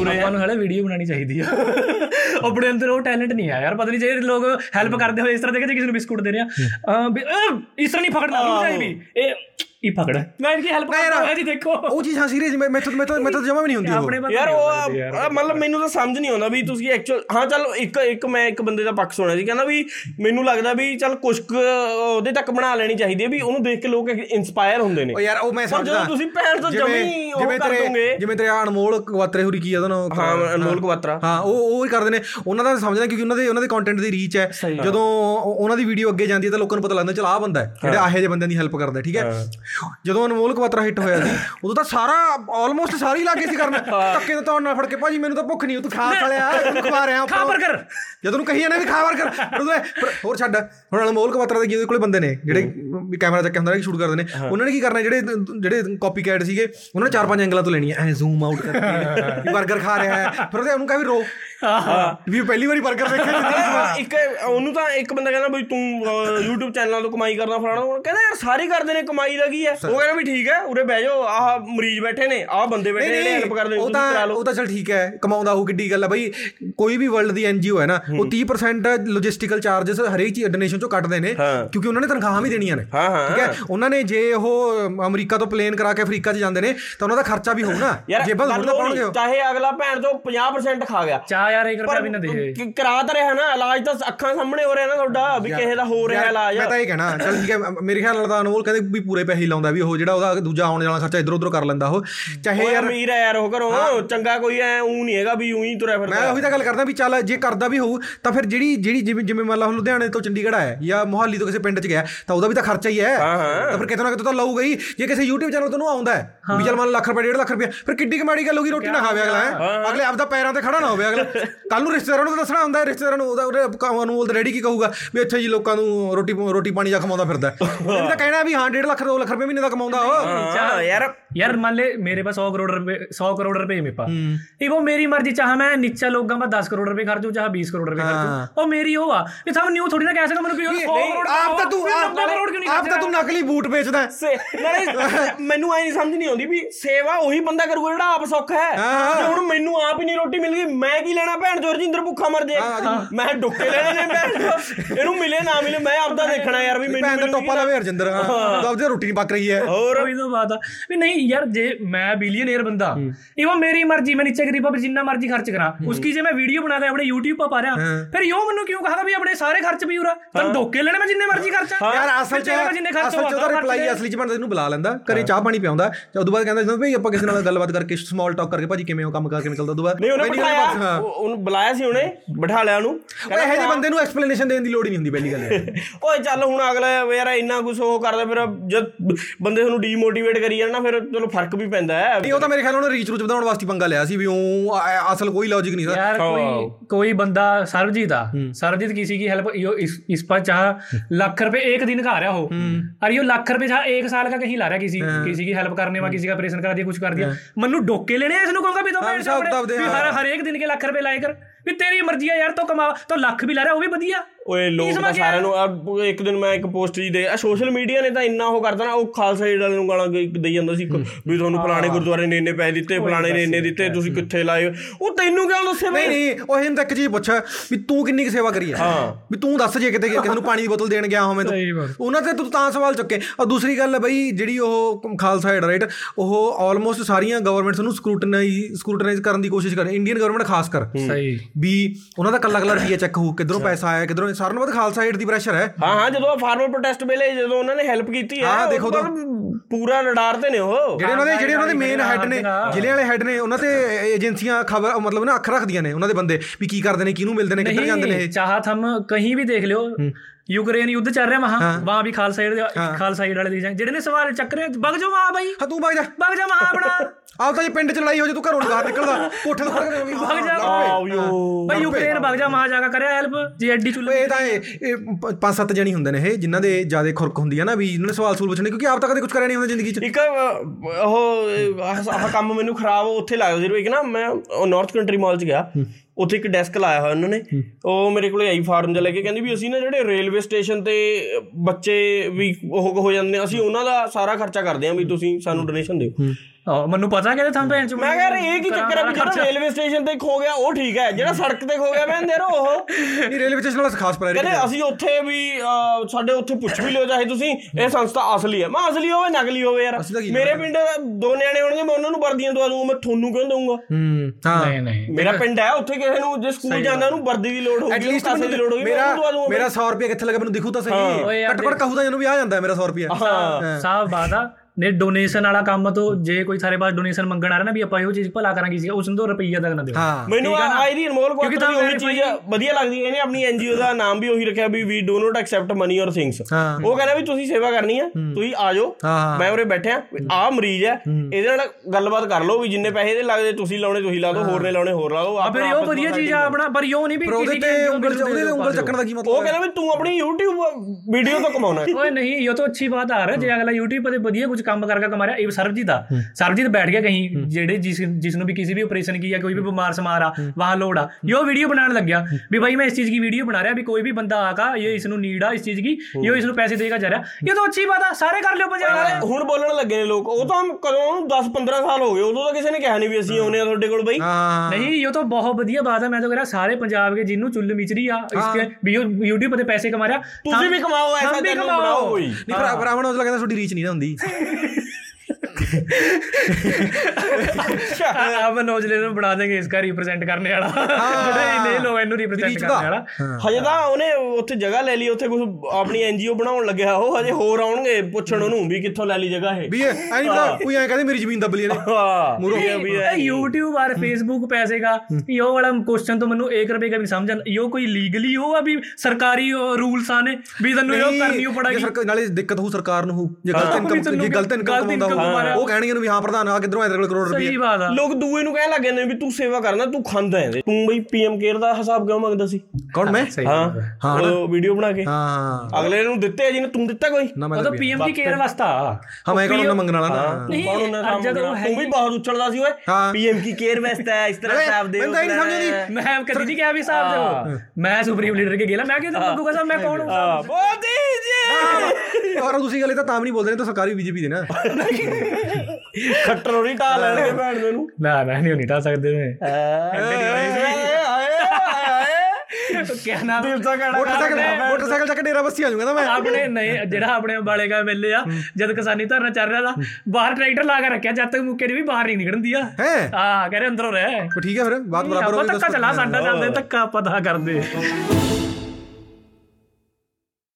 ਉਰੇ ਆਪਾਂ ਨੂੰ ਹਲੇ ਵੀਡੀਓ ਬਣਾਉਣੀ ਚਾਹੀਦੀ ਆ। ਆਪਣੇ ਅੰਦਰ ਉਹ ਟੈਲੈਂਟ ਨਹੀਂ ਆ ਯਾਰ ਪਤਾ ਨਹੀਂ ਜੇ ਲੋਕ ਹੈਲਪ ਕਰਦੇ ਹੋਏ ਇਸ ਤਰ੍ਹਾਂ ਦੇਖੇ ਜੇ ਕਿਸੇ ਨੂੰ ਬਿਸਕੁਟ ਦੇ ਰਿਹਾ ਅਹ, ਇਸ ਤਰ੍ਹਾਂ ਨਹੀਂ ਰੁਕ ਜਾਏ ਵੀ। ਇਹ ਇਹ ਪਕੜ। ਮੈਂ ਇਨਕੀ ਹੈਲਪ ਕਰਦਾ ਹਾਂ ਜੀ ਦੇਖੋ। ਉਹ ਚੀਜ਼ ਹਾਂ ਸੀਰੀਅਸ ਮੈਂ ਮੈਂ ਮੈਂ ਤਾਂ ਮੈਂ ਤਾਂ ਜਮਾ ਵੀ ਨਹੀਂ ਹੁੰਦੀ ਉਹ। ਯਾਰ ਉਹ। ਆ- ਮਤਲਬ ਮੈਨੂੰ ਤਾਂ ਸਮਝ ਨਹੀਂ ਆਉਂਦਾ ਵੀ ਤੁਸੀਂ ਐਕਚੁਅਲ ਹਾਂ ਚੱਲ ਇੱਕ ਇੱਕ ਮੈਂ ਇੱਕ ਬੰਦੇ ਦਾ ਪੱਖ ਸੁਣਿਆ ਸੀ ਕਹਿੰਦਾ ਵੀ ਮੈਨੂੰ ਲੱਗਦਾ ਵੀ ਚੱਲ ਕੁਛ ਕੁ ਉਹਦੇ ਤੱਕ ਬਣਾ ਲੈਣੀ ਚਾਹੀਦੀ ਹੈ ਵੀ ਉਹਨੂੰ ਦੇਖ ਕੇ ਲੋਕ ਇਨਸਪਾਇਰ ਹੁੰਦੇ ਨੇ। ਉਹ ਯਾਰ ਉਹ ਮੈਂ ਪਰ ਜਦੋਂ ਸਮਝਦਾ। ਤੁਸੀਂ ਭੈਣ ਤੋਂ ਜਮੀ ਉਹ ਜਿਵੇਂ ਕਰ ਤੇਰੇ- ਦੋਗੇ। ਜਿਵੇਂ ਤੇਰੇ ਅਨਮੋਲ ਕਵਾਤਰੇ ਹੁਰੀ ਕੀ ਆ ਉਹਦਾ ਨਾਮ ਹਾਂ ਅਨਮੋਲ ਕਵਾਤਰਾ। ਹਾਂ ਉਹ ਉਹ ਹੀ ਕਰਦੇ ਨੇ। ਉਹਨਾਂ ਦਾ ਸਮਝਦਾ ਕਿਉਂਕਿ ਉਹਨਾਂ ਦੇ ਉਹਨਾਂ ਦੇ ਕੰਟੈਂਟ ਦੀ ਰੀਚ ਹੈ। ਜਦੋਂ ਉਹ- ਉਹਨਾਂ ਦੀ ਵੀਡੀਓ ਅੱਗੇ ਜਾਂਦੀ ਹੈ ਤਾਂ ਲੋਕਾਂ ਨੂੰ ਪਤਾ ਲੱਗਦਾ ਚਲ ਆਹ ਬੰਦਾ ਹੈ ਜਿਹੜਾ ਆਹੇ ਜਿਹੇ ਬੰਦਿਆਂ ਦੀ ਹੈਲਪ ਕਰਦਾ ਠੀਕ ਹੈ। ਜਦੋਂ ਅਨਮੋਲ ਕਵਾਤਰਾ ਹਿੱਟ ਹੋਇਆ ਸੀ ਉਦੋਂ ਤਾਂ ਸਾਰਾ ਆਲਮੋਸਟ ਸਾਰੇ ਲੱਗੇ ਸੀ ਕਰਨ। ਧੱਕੇ ਨਾਲ ਤੌਣ ਨਾਲ ਫੜ ਕੇ ਭਾਜੀ ਮੈਨੂੰ ਤਾਂ ਭੁੱਖ ਨਹੀਂ ਤੂੰ ਖਾ ਸਾਲਿਆ ਤੈਨੂੰ ਖਵਾ ਰਿਹਾ ਖਾ 버ਗਰ ਜਦੋਂ ਨੂੰ ਕਹੀ ਜਾਂਦੇ ਵੀ ਖਾ ਉਹਦੇ- ਫਿਰ ਹੋਰ ਛੱਡ। ਹੁਣ ਅਨਮੋਲ ਕਵਾਤਰਾ ਦੇ ਜਿਹਦੇ ਕੋਲੇ ਬੰਦੇ ਨੇ ਜਿਹੜੇ ਵੀ ਕੈਮਰਾ ਚੱਕਿਆ ਹੁੰਦਾ ਨਾ ਕਿ ਸ਼ੂਟ ਕਰਦੇ ਨੇ। ਉਹਨਾਂ ਨੇ ਕੀ ਕਰਨਾ ਜਿਹੜੇ ਜਿਹੜੇ ਕਾਪੀ ਕੈਟ ਸੀਗੇ ਉਹਨਾਂ ਨੇ ਚਾਰ ਪੰਜ ਐਂਗਲਾਂ ਤੋਂ ਲੈਣੀ ਐ ਜ਼ੂਮ ਆਊਟ ਕਰਕੇ ਵੀ 버ਗਰ ਖਾ ਰਿਹਾ ਹੈ। ਫਿਰ ਉਹਨੂੰ ਕਹੇ ਵੀ ਰੋ। ਵੀ ਪਹਿਲੀ ਵਾਰੀ 버ਗਰ ਦੇਖਿਆ ਇੱਕ ਉਹਨੂੰ ਤਾਂ ਇੱਕ ਬੰਦਾ ਕਹਿੰਦਾ ਵੀ ਤੂੰ YouTube ਚੈਨਲਾਂ ਤੋਂ ਕਮਾਈ ਕਰਨਾ ਫਲਾਣਾ। ਉਹ ਕਹਿੰਦਾ ਯਾਰ ਸਾਰੇ ਕਰਦੇ ਨੇ ਕਮਾਈ ਦਾ ਕੀ ਹੈ? ਉਹ ਕਹਿੰਦਾ ਵੀ ਠੀਕ ਹੈ ਉਰੇ ਬਹਿ ਜਾਓ ਆਹ ਮਰੀਜ਼ ਬੈਠੇ ਨੇ ਆਹ ਬੰਦੇ ਬੈਠੇ ਨੇ ਹੈਲਪ ਕਰਦੇ ਉਹ ਤਾਂ ਉਹ ਤਾਂ ਚਲ ਠੀਕ ਹੈ ਕਮਾਉਂਦਾ ਹੋ ਕਿੱਡੀ ਗੱਲ ਹੈ ਬਈ। ਕੋਈ ਵੀ ਵਰਲਡ ਦੀ ਐਨਜੀਓ ਹੈ ਨਾ ਉਹ 30% ਲੌਜਿਸਟੀਕਲ ਚਾਰजेस ਹਰੇਕ ਚੀਜ਼ ਡੋਨੇਸ਼ਨ ਚੋਂ ਕੱਟਦੇ ਨੇ ਕਿਉਂਕਿ ਉਹਨਾਂ ਨੇ ਤਨਖਾਹਾਂ ਵੀ ਦੇਣੀਆਂ ਨੇ। ਹਾਂ, ਹਾਂ। ਠੀਕ ਹੈ? ਉਹਨਾਂ ਨੇ ਜੇ ਉਹ ਅਮਰੀਕਾ ਤੋਂ ਪਲੇਨ ਕਰਾ ਕੇ ਅਫਰੀਕਾ 'ਚ ਜਾਂਦੇ ਨੇ ਤਾਂ ਉਹਨਾਂ ਦਾ ਖਰਚਾ ਵੀ ਹੋਊ ਨਾ। ਜੇਬਾਂ ਥੋੜਾ ਉਹ ਪਾਉਣਗੇ ਉਹ। ਚਾਹੇ ਅਗਲਾ ਭੈਣ ਤੋਂ 50% ਖਾ ਗਿਆ। ਚਾਹ ਯਾਰ 1 ਰੁਪਿਆ ਵੀ ਨਾ ਦੇ। ਕਿ- ਕਰਾ ਤਾਂ ਰਿਹਾ ਨਾ ਇਲਾਜ ਤਾਂ ਅੱਖਾਂ ਸਾਹਮਣੇ ਹੋ ਰਿਹਾ ਨਾ ਤੁਹਾਡਾ ਵੀ ਕਿਸੇ ਦਾ ਹੋ ਰਿਹਾ ਇਲਾਜ। ਮੈਂ ਤਾਂ ਇਹ ਕਹਿਣਾ ਚਲ ਠੀਕ ਹੈ ਮ- ਮੇਰੇ ਖਿਆਲ ਨਾਲ ਤਾਂ ਅਨਮੋਲ ਕਹਿੰਦੇ ਵੀ ਪੂਰੇ ਪੈਸੇ ਹੀ ਲਾਉਂਦਾ ਵੀ ਉਹ ਜਿਹੜਾ ਉਹਦਾ ਦੂਜਾ ਆਉਣ ਜਾਣਾ ਖਰਚਾ ਇਧਰ ਉਧਰ ਕਰ ਲੈਂਦਾ ਉਹ। ਚਾਹੇ ਯਾਰ ਅਮੀਰ ਹੈ ਯਾਰ ਉਹ ਘਰੋਂ ਚੰਗਾ ਕੋਈ ਐ ਉਹ ਨਹੀਂ ਹੈਗਾ ਵੀ ਉਹੀ ਤੁਰਿਆ ਮੈਂ ਫਿਰਦਾ ਉਹੀ ਤਾਂ ਗੱਲ ਕਰਦਾ ਵੀ ਚੱਲ ਜੇ ਕਰਦਾ ਵੀ ਹੋਊ ਤਾਂ ਫਿਰ ਜਿਹੜੀ ਜਿਹੜੀ ਜਿਵੇਂ ਜਿਵੇਂ ਮੰਨ ਲਾ ਹੁਣ ਲੁਧਿਆਣੇ ਤੋਂ ਚੰਡੀਗੜ੍ਹ ਆਇਆ ਜਾਂ ਮੋਹਾਲੀ ਤੋਂ ਕਿਸੇ ਪਿੰਡ 'ਚ ਗਿਆ ਤਾਂ ਉਹਦਾ ਵੀ ਤਾਂ ਖਰਚਾ ਹੀ। ਹੈ ਤਾਂ ਫਿਰ ਕਿਤੇ ਨਾ ਕਿਤੇ ਤਾਂ ਲਊਗਾ ਹੀ। ਜੇ ਕਿਸੇ YouTube ਚੈਨਲ ਤੋਂ ਨੂੰ ਆਉਂਦਾ ਹੈ ਵੀ ਚਲ ਮੰਨ ਲੱਖ ਰੁਪਏ 1.5 ਲੱਖ ਰੁਪਏ ਫਿਰ ਕਿੱਡੀ ਕਮਾੜੀ ਗੱਲ ਹੋਗੀ ਰੋਟੀ ਨਾ ਖਾਵੇ ਅਗਲਾ ਅਗਲੇ ਆਪ ਦਾ ਪੈਰਾਂ ਤੇ ਖੜਾ ਨਾ ਹੋਵੇ ਅਗਲਾ। ਕੱਲ ਨੂੰ ਰਿਸ਼ਤੇਦਾਰਾਂ ਨੂੰ ਦੱਸਣਾ ਹੁੰਦਾ ਰਿਸ਼ਤੇਦਾਰਾਂ ਨੂੰ ਉਹਦਾ ਕਾਵਾਂ ਨੂੰ ਆਲਰੇਡੀ ਕੀ ਕਹੂਗਾ ਵੀ ਇੱਥੇ ਜੀ ਲੋਕਾਂ ਨੂੰ ਰੋਟੀ ਰੋਟੀ ਪਾਣੀ ਜਾਂ ਖਮਾਉਂਦਾ ਫਿਰਦਾ ਇਹ ਤਾਂ ਕਹਿਣਾ ਵੀ ਹਾਂ 1.5 ਲੱਖ 2 ਲੱਖ ਰੁਪਏ ਮਹੀਨੇ ਦਾ ਕਮਾਉਂਦਾ ਉਹ। ਯਾਰ। ਯਾਰ ਮੰਨ ਲੈ ਮੇਰੇ ਪਾਸ 100 ਕਰੋੜ ਰੁਪਏ 100 ਕਰੋੜ ਰੁਪਏ ਮੇਰੇ ਪਾਸ। ਇਹ ਉਹ ਮੇਰੀ ਮਰਜ਼ੀ ਚਾਹ ਮੈਂ ਨੀਚਾ ਲੋਕਾਂ ਪਾ 10 ਕਰੋੜ ਰੁਪਏ ਖਰਚੂ ਚਾਹ 20 ਕਰੋੜ ਰੁਪਏ ਖਰਚੂ। ਉਹ ਮੇਰੀ ਉਹ ਆ। ਇਹ ਸਾਨੂੰ ਨਿਊ ਥੋੜੀ ਨਾ ਕਹਿ ਸਕਦਾ ਮੈਨੂੰ ਕੋਈ 100 ਕਰੋੜ ਆਪ ਤਾਂ ਤੂੰ 90 ਕਰੋੜ ਕਿਉਂ ਨਹੀਂ ਆਪ ਤਾਂ ਤੂੰ ਨਕਲੀ ਬੂਟ ਵੇਚਦਾ ਨਾਲੇ ਮੈਨੂੰ ਐ ਨਹੀਂ ਸਮਝ ਨਹੀਂ ਆਉਂਦੀ ਵੀ ਸੇਵਾ ਉਹੀ ਬੰਦਾ ਕਰੂਗਾ ਜਿਹੜਾ ਆਪ ਸੌਖਾ ਹੈ। ਜੇ ਹੁਣ ਮੈਨੂੰ ਆਪ ਹੀ ਨਹੀਂ ਰੋਟੀ ਮਿਲ ਗਈ ਮੈਂ ਕੀ ਲੈਣਾ ਭੈਣ ਜੋ ਰਜਿੰਦਰ ਭੁੱਖਾ ਮਰ ਜੇ। ਮੈਂ ਡੁੱਕੇ ਲੈਣੇ ਨੇ ਭੈਣ ਇਹਨੂੰ ਮਿਲੇ ਨਾ ਮਿਲੇ ਮੈਂ ਆਪ ਦਾ ਦੇਖਣਾ ਯਾਰ ਵੀ ਮੈਨੂੰ ਭੈਣ ਦਾ ਟੋਪਾ ਲਵੇ ਰਜਿੰਦਰ ਹਾਂ। ਤੂੰ ਆਪਦੀ ਰੋਟੀ ਪੱਕ ਰਹੀ ਹੈ। ਹੋਰ? ਵੀ ਤਾਂ ਬਾਤ ਆ। ਵੀ ਨਹੀਂ ਯਾਰ ਜੇ ਮੈਂ ਬਿਲੀਅਨਰ ਬੰਦਾ ਇਵਨ ਮੇਰੀ ਮਰਜ਼ੀ ਮੈਂ ਨੀਚੇ ਗਰੀਬਾ ਪਰ ਜਿੰਨਾ ਮਰਜ਼ੀ ਖਰਚ ਕਰਾਂ। ਉਸकी ਜੇ ਮੈਂ ਵੀਡੀਓ ਬਣਾ ਕੇ ਆਪਣੇ YouTube ਪਾ ਪਾ ਰਿਹਾ ਫਿਰ ਯੋ ਮੈਨੂੰ ਕਿਉਂ ਕਹਾਦਾ ਵੀ ਆਪਣੇ ਸਾਰੇ ਖਰਚ ਵੀ ਉਰਾ। ਤਨ ਡੋਕੇ ਲੈਣੇ ਮੈਂ ਜਿੰਨੇ ਮਰਜ਼ੀ ਖਰਚਾਂ। ਯਾਰ ਅਸਲ ਜਿਹੜਾ ਜਿੰਨੇ ਖਰਚ ਅਸਲ ਚ ਉਹਦਾ ਰਿਪਲਾਈ ਅਸਲੀ ਚ ਬਣਦਾ ਇਹਨੂੰ ਬੁਲਾ ਲੈਂਦਾ ਘਰੇ ਚਾਹ ਪਾਣੀ ਪਿਆਉਂਦਾ ਤੇ ਉਦੋਂ ਬਾਅਦ ਕਹਿੰਦਾ ਜਦੋਂ ਭਈ ਆਪਾਂ ਕਿਸੇ ਨਾਲ ਗੱਲਬਾਤ ਕਰਕੇ ਸਮਾਲ ਟਾਕ ਕਰਕੇ ਭਾਜੀ ਕਿਵੇਂ ਹੋ ਕੰਮ ਕਰਕੇ ਚੱਲਦਾ? ਉਦੋਂ ਬਾਅਦ ਨਹੀਂ ਉਹਨੇ ਬਿਠਾਇਆ। ਉਹਨੂੰ ਬੁਲਾਇਆ ਸੀ ਉਹਨੇ ਬਿਠਾ ਲਿਆ ਉਹਨੂੰ ਉਹ ਇਹੋ ਜਿਹੇ ਬੰਦੇ ਨੂੰ ਐਕਸਪਲੇਨੇਸ਼ਨ ਦੇਣ ਦੀ ਲੋੜ ਹੀ ਨਹੀਂ ਹੁੰਦੀ ਪਹਿਲੀ ਗੱਲ ਓਏ ਚੱਲ ਹੁਣ ਅਗਲਾ ਯਾਰ ਇੰਨਾ ਕੁਝ ਉਹ ਕਰਦਾ ਫਿਰ ਜਦ ਬੰਦੇ ਤੁਹਾਨੂੰ ਡੀਮੋਟੀਵੇਟ ਕਰੀ ਜਾਣਾ ਫਿਰ ਚਲੋ ਫ਼ਰਕ ਵੀ ਪੈਂਦਾ ਹੈ। ਨਹੀਂ ਉਹ ਤਾਂ ਮੇਰੇ ਖਿਆਲ ਉਹਨੇ ਰੀਚ ਰੂਚ ਵਧਾਉਣ ਵਾਸਤੇ ਪੰਗਾ ਲਿਆ ਸੀ ਵੀ ਉਹ ਅਸਲ ਕੋਈ ਲੌਜੀਕ ਨਹੀਂ ਸੀ। ਯਾਰ ਕੋਈ ਕੋਈ ਬੰਦਾ ਸਰਬਜੀਤ ਆ। ਸਰਬਜੀਤ ਕਿਸੇ ਦੀ ਹੈਲਪ ਇਸ ਇਸ ਪਾ ਚਾਹ ਲੱਖ ਰੁਪਏ ਇੱਕ ਦਿਨ ਘਾ ਰਿਹਾ हो और यो लाख रुपए चाह एक साल का कहीं ला रहा है किसी किसी की हेल्प करने में किसी का ऑपरेशन करा दिया कुछ कर दिया मनु डोके लेने हैं इसनु कहूंगा भी तो हाँ, भैंस हिसाब अपने- किताब दे, भी हाँ। हर हर एक दिन के लाख रुपए लाए कर ਵੀ ਤੇਰੀ ਮਰਜ਼ੀ ਆ ਯਾਰ ਤੂੰ ਕਮਾ ਤੂੰ ਲੱਖ ਵੀ ਲੈ ਰਿਹਾ ਉਹ ਵੀ ਵਧੀਆ। ਓਏ ਲੋਕ ਤਾਂ ਸਾਰਿਆਂ ਨੂੰ ਇੱਕ ਦਿਨ ਮੈਂ ਇੱਕ ਪੋਸਟ ਜੀ ਦੇ ਆ ਸੋਸ਼ਲ ਮੀਡੀਆ ਨੇ ਤਾਂ ਇੰਨਾ ਉਹ ਕਰਦਾ ਨਾ ਉਹ ਖਾਲਸਾ ਜੀ ਵਾਲਿਆਂ ਨੂੰ ਗਾਲਾਂ ਦੇਈ ਜਾਂਦਾ ਸੀ ਵੀ ਤੁਹਾਨੂੰ ਫਲਾਣੇ ਗੁਰਦੁਆਰੇ ਨੇ ਇੰਨੇ ਪੈਸੇ ਦਿੱਤੇ ਫਲਾਣੇ ਨੇ ਇੰਨੇ ਦਿੱਤੇ ਤੁਸੀਂ ਕਿੱਥੇ ਲਾਏ ਉਹ ਤੈਨੂੰ ਕਿਉਂ ਦੱਸੇ ਨਹੀਂ ਨਹੀਂ ਉਹ ਹਿੰਦ ਇੱਕ ਚੀਜ਼ ਪੁੱਛ ਵੀ ਤੂੰ ਕਿੰਨੀ ਕਿ ਸੇਵਾ ਕਰੀ ਹੈ। ਵੀ ਤੂੰ ਦੱਸ ਜੇ ਕਿਤੇ ਕਿਸੇ ਨੂੰ ਪਾਣੀ ਦੀ ਬੋਤਲ ਦੇਣ ਗਿਆ ਹੋਵੇਂ ਤੂੰ। ਉਹਨਾਂ ਤੇ ਤੂੰ ਤਾਂ ਸਵਾਲ ਚੁੱਕੇ। ਔਰ ਦੂਸਰੀ ਗੱਲ ਬਈ ਜਿਹੜੀ ਉਹ ਖਾਲਸਾ ਹੈਡ ਰਾਈਟ ਉਹ ਆਲਮੋਸਟ ਸਾਰੀਆਂ ਗਵਰਨਮੈਂਟਸ ਨੂੰ ਸਕਰੂਟਨਾਈਜ਼ ਸਕਰੂਟਨਾਈਜ਼ ਕਰਨ ਦੀ ਕੋਸ਼ਿਸ਼ ਕਰ ਇੰਡੀਅਨ ਗਵਰਨਮੈਂਟ ਖਾਸ ਕਰ। ਸਹੀ। ਵੀ ਉਹਨਾਂ ਦਾ ਕੱਲਾ ਕੱਲਾ ਰੁਪਈਆ ਚੈੱਕ ਹੋਊ ਕਿਧਰੋਂ ਪੈਸਾ ਆਇਆ ਕਿਧਰੋਂ ਸਾਰਿਆਂ ਨੂੰ ਬਾਅਦ ਖਾਲਸਾ ਏਡ ਦੀ ਪ੍ਰੈਸ਼ਰ ਹੈ। ਹਾਂ ਹਾਂ ਜਦੋਂ ਫਾਰਮਰ ਪ੍ਰੋਟੈਸਟ ਵੇਲੇ ਜਦੋਂ ਉਹਨਾਂ ਨੇ ਹੈਲਪ ਕੀਤੀ ਹੈ ਹਾਂ ਦੇਖੋ ਤਾਂ ਪੂਰਾ ਰਡਾਰ ਤੇ ਨੇ ਉਹ। ਜਿਹੜੇ ਉਹਨਾਂ ਦੇ ਜਿਹੜੇ ਉਹਨਾਂ ਦੇ ਮੇਨ ਹੈੱਡ ਨੇ ਜ਼ਿਲ੍ਹੇ ਵਾਲੇ ਹੈੱਡ ਨੇ ਉਹਨਾਂ ਤੇ ਏਜੰਸੀਆਂ ਖਬਰ ਮਤਲਬ ਨਾ ਅੱਖ ਰੱਖਦੀਆਂ ਨੇ ਉਹਨਾਂ ਦੇ ਬੰਦੇ ਵੀ ਕੀ ਕਰਦੇ ਨੇ ਕਿਹਨੂੰ ਮਿਲਦੇ ਨੇ ਕਿੱਧਰ ਜਾਂਦੇ ਨੇ ਚਾਹਤ ਹਮ ਕਹੀਂ ਵੀ ਦੇਖ ਲਿਓ यूक्रेन युद्ध चल रहा है वहां वहां भी खालसा एड खालसा एड वाले दी जाएंगे ਜਿਹੜੇ ਨੇ ਸਵਾਲ ਚੱਕ ਰਹੇ ਬਗ ਜਾ ਵਹਾਂ ਬਾਈ ਹਾਂ ਤੂੰ ਵਗ ਜਾ ਬਗ ਜਾ ਵਹਾਂ ਆਪਣਾ ਆਪ ਤਾਂ ਜੇ ਪਿੰਡ ਚ ਲੜਾਈ ਹੋ ਜਾ ਤੂੰ ਘਰੋਂ ਨੀ ਬਾਹਰ ਨਿਕਲਦਾ ਕੋਠੇ ਤੋਂ ਖੜ ਕੇ ਵੀ ਵਗ ਜਾ ਆਓ ਯੋ ਭਾਈ ਯੂਕਰੇਨ ਭਗ ਜਾ ਵਹਾਂ ਜਾ ਕੇ ਕਰਿਆ ਹੈਲਪ ਜੇ ਐਡੀ ਚੁੱਲ ਇਹ ਤਾਂ ਇਹ ਇਹ ਪ- ਪੰਜ ਸੱਤ ਜਣੀ ਹੁੰਦੇ ਨੇ ਇਹ ਜਿਨ੍ਹਾਂ ਦੇ ਜਿਆਦਾ ਖੁਰਕ ਹੁੰਦੀ ਹੈ ਨਾ ਵੀ ਇਹਨਾਂ ਨੇ ਸਵਾਲ ਸੂਲ ਪੁੱਛਣੇ ਕਿਉਂਕਿ ਆਪ ਤਾਂ ਕਦੇ ਕੁਝ ਕਰਿਆ ਨਹੀਂ ਹੁੰਦਾ ਜ਼ਿੰਦਗੀ 'ਚ ਇੱਕ ਅਹ, ਉਹ ਆਹ ਆਹ ਕੰਮ ਮੈਨੂੰ ਖਰਾਬ ਉੱਥੇ ਲੱਗਦਾ ਸੀ ਇੱਕ ਨਾ ਮੈਂ ਨਾਰਥ ਕੰਟਰੀ ਮਾਲ 'ਚ ਗਿਆ ਉੱਥੇ ਇੱਕ ਡੈਸਕ ਲਾਇਆ ਹੋਇਆ ਉਹਨਾਂ ਨੇ। ਉਹ ਮੇਰੇ ਕੋਲੇ ਆਈ ਫਾਰਮ ਜਿਹਾ ਲੈ ਕੇ ਕਹਿੰਦੀ ਵੀ ਅਸੀਂ ਨਾ ਜਿਹੜੇ ਰੇਲਵੇ ਸਟੇਸ਼ਨ ਤੇ ਬੱਚੇ ਵੀ ਉਹ ਹੋ ਜਾਂਦੇ ਅਸੀਂ ਉਹਨਾਂ ਦਾ ਸਾਰਾ ਖਰਚਾ ਕਰਦੇ ਹਾਂ ਵੀ ਤੁਸੀਂ ਸਾਨੂੰ ਡੋਨੇਸ਼ਨ ਦਿਓ। ਮੈਨੂੰ ਪਤਾ ਕਿ ਥੰਮ ਭੈਣ ਚ ਮੈਂ ਕਿਹਾ ਯਾਰ ਇਹ ਕੀ ਚੱਕਰ ਹੈ ਵੀ ਜਿਹੜਾ ਰੇਲਵੇ ਸਟੇਸ਼ਨ ਤੇ ਖੋ ਗਿਆ ਉਹ ਠੀਕ ਹੈ ਜਿਹੜਾ ਸੜਕ ਤੇ ਖੋ ਗਿਆ ਮੈਂ ਦੇਰੋ ਉਹ। ਨਹੀਂ ਰੇਲਵੇ ਸਟੇਸ਼ਨ ਵਾਲਾ ਖਾਸ ਪ੍ਰਾਇੋਰਟੀ ਕਹਿੰਦੇ ਅਸੀਂ ਉੱਥੇ ਵੀ ਸਾਡੇ ਉੱਥੇ ਪੁੱਛ ਵੀ ਲਿਓ ਚਾਹੇ ਤੁਸੀਂ ਇਹ ਸੰਸਥਾ ਅਸਲੀ ਹੈ। ਮੈਂ ਅਸਲੀ ਹੋਵੇ ਨਕਲੀ ਹੋਵੇ ਯਾਰ। ਮੇਰੇ ਪਿੰਡ ਦੋ ਨਿਆਣੇ ਹੋਣਗੇ ਮੈਂ ਉਹਨਾਂ ਨੂੰ ਵਰਦੀਆਂ ਦਵਾ ਦੂੰਗਾ ਮੈਂ ਤੁਹਾਨੂੰ ਕਿਉਂ ਦਊਂਗਾ? ਹੂੰ ਹਾਂ। ਨਹੀਂ ਨਹੀਂ। ਮੇਰਾ ਪਿੰਡ ਹੈ ਉੱਥੇ ਕਿਸੇ ਨੂੰ ਜੇ ਸਕੂਲ ਜਾਂਦਾ ਉਹਨੂੰ ਵਰਦੀ ਦੀ ਲੋੜ ਹੋਊਗੀ ਉਹਨੂੰ ਐਟਲੀਸਟ ਪੈਸੇ ਦੀ ਲੋੜ ਹੋਊਗੀ ਮੈਂ ਦਵਾ ਦੂੰਗਾ ਮੇਰਾ 100 ਰੁਪਏ ਕਿੱਥੇ ਲੱਗਾ ਮੈਨੂੰ ਦਿਖੂ ਤਾਂ ਸਹੀ। ਘੱਟ ਘੱਟ ਕਹੂ ਤਾਂ ਇਹਨੂੰ ਵੀ ਆ ਜਾਂਦਾ ਮੇਰਾ 100 ਰੁਪਏ। ਹਾਂ। ਬਾਤ ਆ। ਨੇ ਡੋਨੇਸ਼ਨ ਵਾਲਾ ਕੰਮ ਤੋਂ ਜੇ ਕੋਈ ਸਾਰੇ ਪਾਸ ਡੋਨੇਸ਼ਨ ਮੰਗਣ ਆ ਰਿਹਾ ਨਾ ਵੀ ਆਪਾਂ ਇਹੋ ਚੀਜ਼ ਭਲਾ ਕਰਾਂਗੇ ਸੀ ਉਸ ਨੂੰ ਦੋ ਰੁਪਈਆ ਤੱਕ ਨਾ ਦਿਓ। ਮੈਨੂੰ ਆਈ ਦੀ ਅਨਮੋਲ ਕਿਉਂਕਿ ਕੁਆਟਰ ਦੀ ਤਾਂ ਉਹੀ ਚੀਜ਼ ਵਧੀਆ ਲੱਗਦੀ ਹੈ ਇਹਨੇ ਆਪਣੀ ਐਨਜੀਓ ਦਾ ਨਾਮ ਵੀ ਉਹੀ ਰੱਖਿਆ we we do not accept money or things ਉਹ ਕਹਿੰਦਾ ਵੀ ਤੁਸੀਂ ਸੇਵਾ ਕਰਨੀ ਹੈ। ਤੁਸੀਂ ਆ ਜਾਓ ਮੈਂ ਉਰੇ ਬੈਠਿਆ ਆ ਮਰੀਜ਼ ਹੈ। ਇਹਦੇ ਨਾਲ ਗੱਲਬਾਤ ਕਰ ਲਓ ਵੀ ਜਿੰਨੇ ਪੈਸੇ ਇਹਦੇ ਲੱਗਦੇ ਤੁਸੀਂ ਲਾਉਣੇ ਤੁਸੀਂ ਲਾ ਦਿਓ ਹੋਰ ਨੇ ਲਾਉਣੇ ਹੋਰ ਲਾ ਦਿਓ ਆ ਫਿਰ ਉਹ ਆਪਸ ਵਧੀਆ ਚੀਜ਼ ਆ ਆਪਣਾ ਪਰ ਉਹ ਨਹੀਂ ਵੀ ਕਿਸੇ ਤੇ ਕੀ ਉਂਗਲ ਚ ਉਹਦੇ ਤੇ ਉਂਗਲ ਚੱਕਣ ਦਾ ਕੀ ਉਹ ਮਤਲਬ ਹੈ? ਕਹਿੰਦਾ ਵੀ ਤੂੰ ਆਪਣੀ YouTube ਵੀਡੀਓ ਤੋਂ ਕਮਾਉਣਾ ਓਏ ਨਹੀਂ ਇਹ ਤਾਂ ਅੱਛੀ ਬਾਤ ਆ ਰਿਹਾ ਜੇ ਅਗਲਾ YouTube ਤੇ ਵਧੀਆ ਕੁਝ काम करके हमारा ये सरबजीत था सरबजीत बैठ गया कहीं ਜਿਹੜੇ ਜਿਸ ਜਿਸ ਨੂੰ ਵੀ ਕਿਸੇ ਵੀ ਆਪਰੇਸ਼ਨ ਕੀ ਜਾਂ ਕੋਈ ਵੀ ਬਿਮਾਰ ਸਮਾਰ ਆ ਵਾਹ ਲੋੜ ਆ। ਯੋ ਵੀਡੀਓ ਬਣਾਉਣ ਲੱਗਿਆ ਵੀ ਭਾਈ ਮੈਂ ਇਸ ਚੀਜ਼ ਦੀ ਵੀਡੀਓ ਬਣਾ ਰਿਹਾ ਵੀ ਕੋਈ ਵੀ ਬੰਦਾ ਆਗਾ ਇਹ ਇਸ ਨੂੰ ਨੀਡ ਆ ਇਸ ਚੀਜ਼ ਦੀ ਯੋ ਇਸ ਨੂੰ ਪੈਸੇ ਦੇਗਾ ਜਾ ਰਿਹਾ। ਇਹ ਤਾਂ ਅੱਛੀ ਬਾਤ ਆ ਸਾਰੇ ਕਰ ਲਿਓ ਪੰਜਾਬ ਹੁਣ ਬੋਲਣ ਲੱਗੇ ਨੇ ਲੋਕ ਉਹ ਤਾਂ ਕਦੋਂ 10 15 ਸਾਲ ਹੋ ਗਏ ਉਦੋਂ ਤਾਂ ਕਿਸੇ ਨੇ ਕਿਹਾ ਨਹੀਂ ਵੀ ਅਸੀਂ ਆਉਨੇ ਆ ਤੁਹਾਡੇ ਕੋਲ ਬਈ। ਨਹੀਂ ਇਹ ਤਾਂ ਬਹੁਤ ਵਧੀਆ ਬਾਤ ਆ ਮੈਂ ਤਾਂ ਕਹਿੰਦਾ ਸਾਰੇ ਪੰਜਾਬ ਕੇ ਜਿੰਨੂੰ ਚੁੱਲ ਮਿਚਰੀ ਆ ਇਸਕੇ ਵੀ YouTube ਤੇ ਪੈਸੇ ਕਮਾ ਰਿਹਾ ਤੁਸੀਂ ਵੀ ਕਮਾਓ ਐਸਾ ਕਰ ਲਓ ਬਣਾਓ ਕੋਈ। ਨਹੀਂ ਪਰ ਬਰਾਹਮਣ ਉਸ ਲੱਗਦਾ ਤੁਹਾਡੀ ਰੀਚ ਨਹੀਂ ਨਾ ਹੁੰਦੀ। ਅਮਨ ਔਜਲੇ ਨੂੰ ਬਣਾ ਦੇਗੇ ਇਸ ਦਾ ਰਿਪਰੈਜ਼ੈਂਟ ਕਰਨੇ ਵਾਲਾ। ਜਿਹੜੇ ਇਹਨੇ ਲੋਕ ਇਹਨੂੰ ਰਿਪਰੈਜ਼ੈਂਟ ਕਰਨੇ ਵਾਲਾ। ਹਜੇ ਤਾਂ ਉਹਨੇ ਉੱਥੇ ਜਗ੍ਹਾ ਲੈ ਲਈ ਉੱਥੇ ਕੁਝ ਆਪਣੀ ਐਨਜੀਓ ਬਣਾਉਣ ਲੱਗਿਆ ਉਹ ਹਜੇ ਹੋਰ ਆਉਣਗੇ ਪੁੱਛਣ ਉਹਨੂੰ ਵੀ ਕਿੱਥੋਂ ਲੈ ਲਈ ਜਗ੍ਹਾ ਇਹ। ਵੀ ਐਂ ਤਾਂ ਕੋਈ ਐਂ ਕਹਿੰਦੇ ਮੇਰੀ ਜ਼ਮੀਨ ਦੱਬਲੀ ਇਹਨੇ। ਮੂਰੋ। YouTube ਆਰ Facebook ਪੈਸੇ ਦਾ ਇਹ ਵਾਲਾ ਕੁਐਸਚਨ ਤੋਂ ਮੈਨੂੰ 1 ਰੁਪਏ ਦਾ ਵੀ ਸਮਝਣ ਇਹ ਕੋਈ ਲੀਗਲੀ ਹੋਗਾ ਵੀ ਸਰਕਾਰੀ ਰੂਲਸ ਆਨੇ ਵੀ ਤੁਹਾਨੂੰ ਇਹ ਕਰਨੀ ਪੜਾਗੀ ਨਾਲੇ ਦਿੱਕਤ ਹੋ ਸਰਕਾਰ ਨੂੰ ਹੋ ਜੇ ਗਲਤ ਇਨਕਮ ਜੇ ਗਲਤ ਇਨਕਮ ਕਮਾਉਂਦਾ ਹੋ ਉਹ ਕਹਿਣਗੇ ਨੂੰ ਵੀ ਹਾਂ ਪ੍ਰਧਾਨ ਆ ਕਿਧਰੋਂ ਆਇਆ ਤੇਰੇ ਕੋਲ ਕਰੋੜ ਰੁਪਏ? ਸਹੀ ਬਾਤ ਆ। ਲੋਕ ਦੂਏ ਨੂੰ ਕਹਿਣ ਲੱਗ ਜਾਂਦੇ ਨੇ ਵੀ ਤੂੰ ਸੇਵਾ ਕਰਨਾ ਤੂੰ ਖਾਂਦਾ ਹੈ ਤੂੰ ਬਈ ਪੀਐਮ ਕੇਅਰ ਦਾ ਹਿਸਾਬ ਕਿਉਂ ਮੰਗਦਾ ਸੀ? ਕੌਣ ਮੈਂ? ਹਾਂ। ਹਾਂ ਉਹ ਵੀਡੀਓ ਬਣਾ ਕੇ। ਹਾਂ ਅਗਲੇ ਨੂੰ ਦਿੱਤੇ ਜੀ ਨੇ ਤੂੰ ਦਿੱਤਾ ਕੋਈ। ਉਹ ਤਾਂ ਪੀਐਮ ਦੀ ਕੇਅਰ ਵਾਸਤਾ। ਹਾਂ ਮੈਂ ਕੌਣ ਉਹਨਾਂ ਮੰਗਣ ਵਾਲਾ। ਨਾ ਕੌਣ ਉਹਨਾਂ ਦਾ ਤੂੰ ਵੀ ਬਹੁਤ ਉਛਲਦਾ ਸੀ ਓਏ। ਪੀਐਮ ਕੀ ਕੇਅਰ ਵਾਸਤਾ ਹੈ ਇਸ ਤਰ੍ਹਾਂ ਹਿਸਾਬ ਦੇ ਮੈਂ ਨਹੀਂ ਸਮਝਦੀ ਮੈਂ ਕਦੀ ਨਹੀਂ ਕਿਹਾ ਵੀ ਹਿਸਾਬ ਦੇ ਮੈਂ ਸੁਪਰੀਮ ਲੀਡਰ ਕੇ ਗੇਲਾ ਮੈਂ ਕਿਹਾ ਤੂੰ ਮੰਗੂਗਾ ਸਾਹਿਬ ਮੈਂ ਕੌਣ ਹਾਂ। ਮੋਦੀ ਔਰ ਤੁਸੀਂ ਗੱਲ ਇਹ ਤਾਂ ਤਾਂ ਵੀ ਨਹੀਂ ਬੋਲਦੇ ਨੇ ਤਾਂ ਸਰਕਾਰੀ ਬੀਜੇਪੀ ਦੇ ਨਾ। ਖੱਟਰ ਹੋਣੀ ਢਾ ਲੈਣਗੇ ਭੈਣ ਦੇ ਨੂੰ। ਨਾ ਮੈਂ ਨਹੀਂ ਟਾ ਸਕਦੇ ਮੈਂ ਕਿਆ ਨਾਮ? ਮੋਟਰਸਾਈਕਲ ਮੋਟਰਸਾਈਕਲ ਚੱਕ ਡੇਰਾ ਬੱਸੀ ਆ ਜਾਊਗਾ ਤਾਂ ਮੈਂ। ਆਪਣੇ ਨਹੀਂ ਜਿਹੜਾ ਆਪਣੇ ਅੰਬਾਲੇ ਦਾ ਮੇਲੇ ਆ ਜਦ ਕਿਸਾਨੀ ਧਰਨਾ ਚੱਲ ਰਿਹਾ ਦਾ ਬਾਹਰ ਟਰੈਕਟਰ ਲਾ ਕੇ ਰੱਖਿਆ ਜਦ ਤੱਕ ਮੁੱਕੇ ਦੀ ਵੀ ਬਾਹਰ ਨਹੀਂ ਨਿਕਲਣ ਦਿਆ ਹੈ? ਕਹਿੰਦੇ ਅੰਦਰੋਂ ਰਹਿ। ਠੀਕ ਹੈ ਫਿਰ ਬਾਤ ਬਰਾਬਰ ਹੋ ਗਈ ਧੱਕਾ ਚਲਾ ਸਾਡਾ ਚੱਲਦੇ ਧੱਕਾ ਪਤਾ ਕਰਦੇ।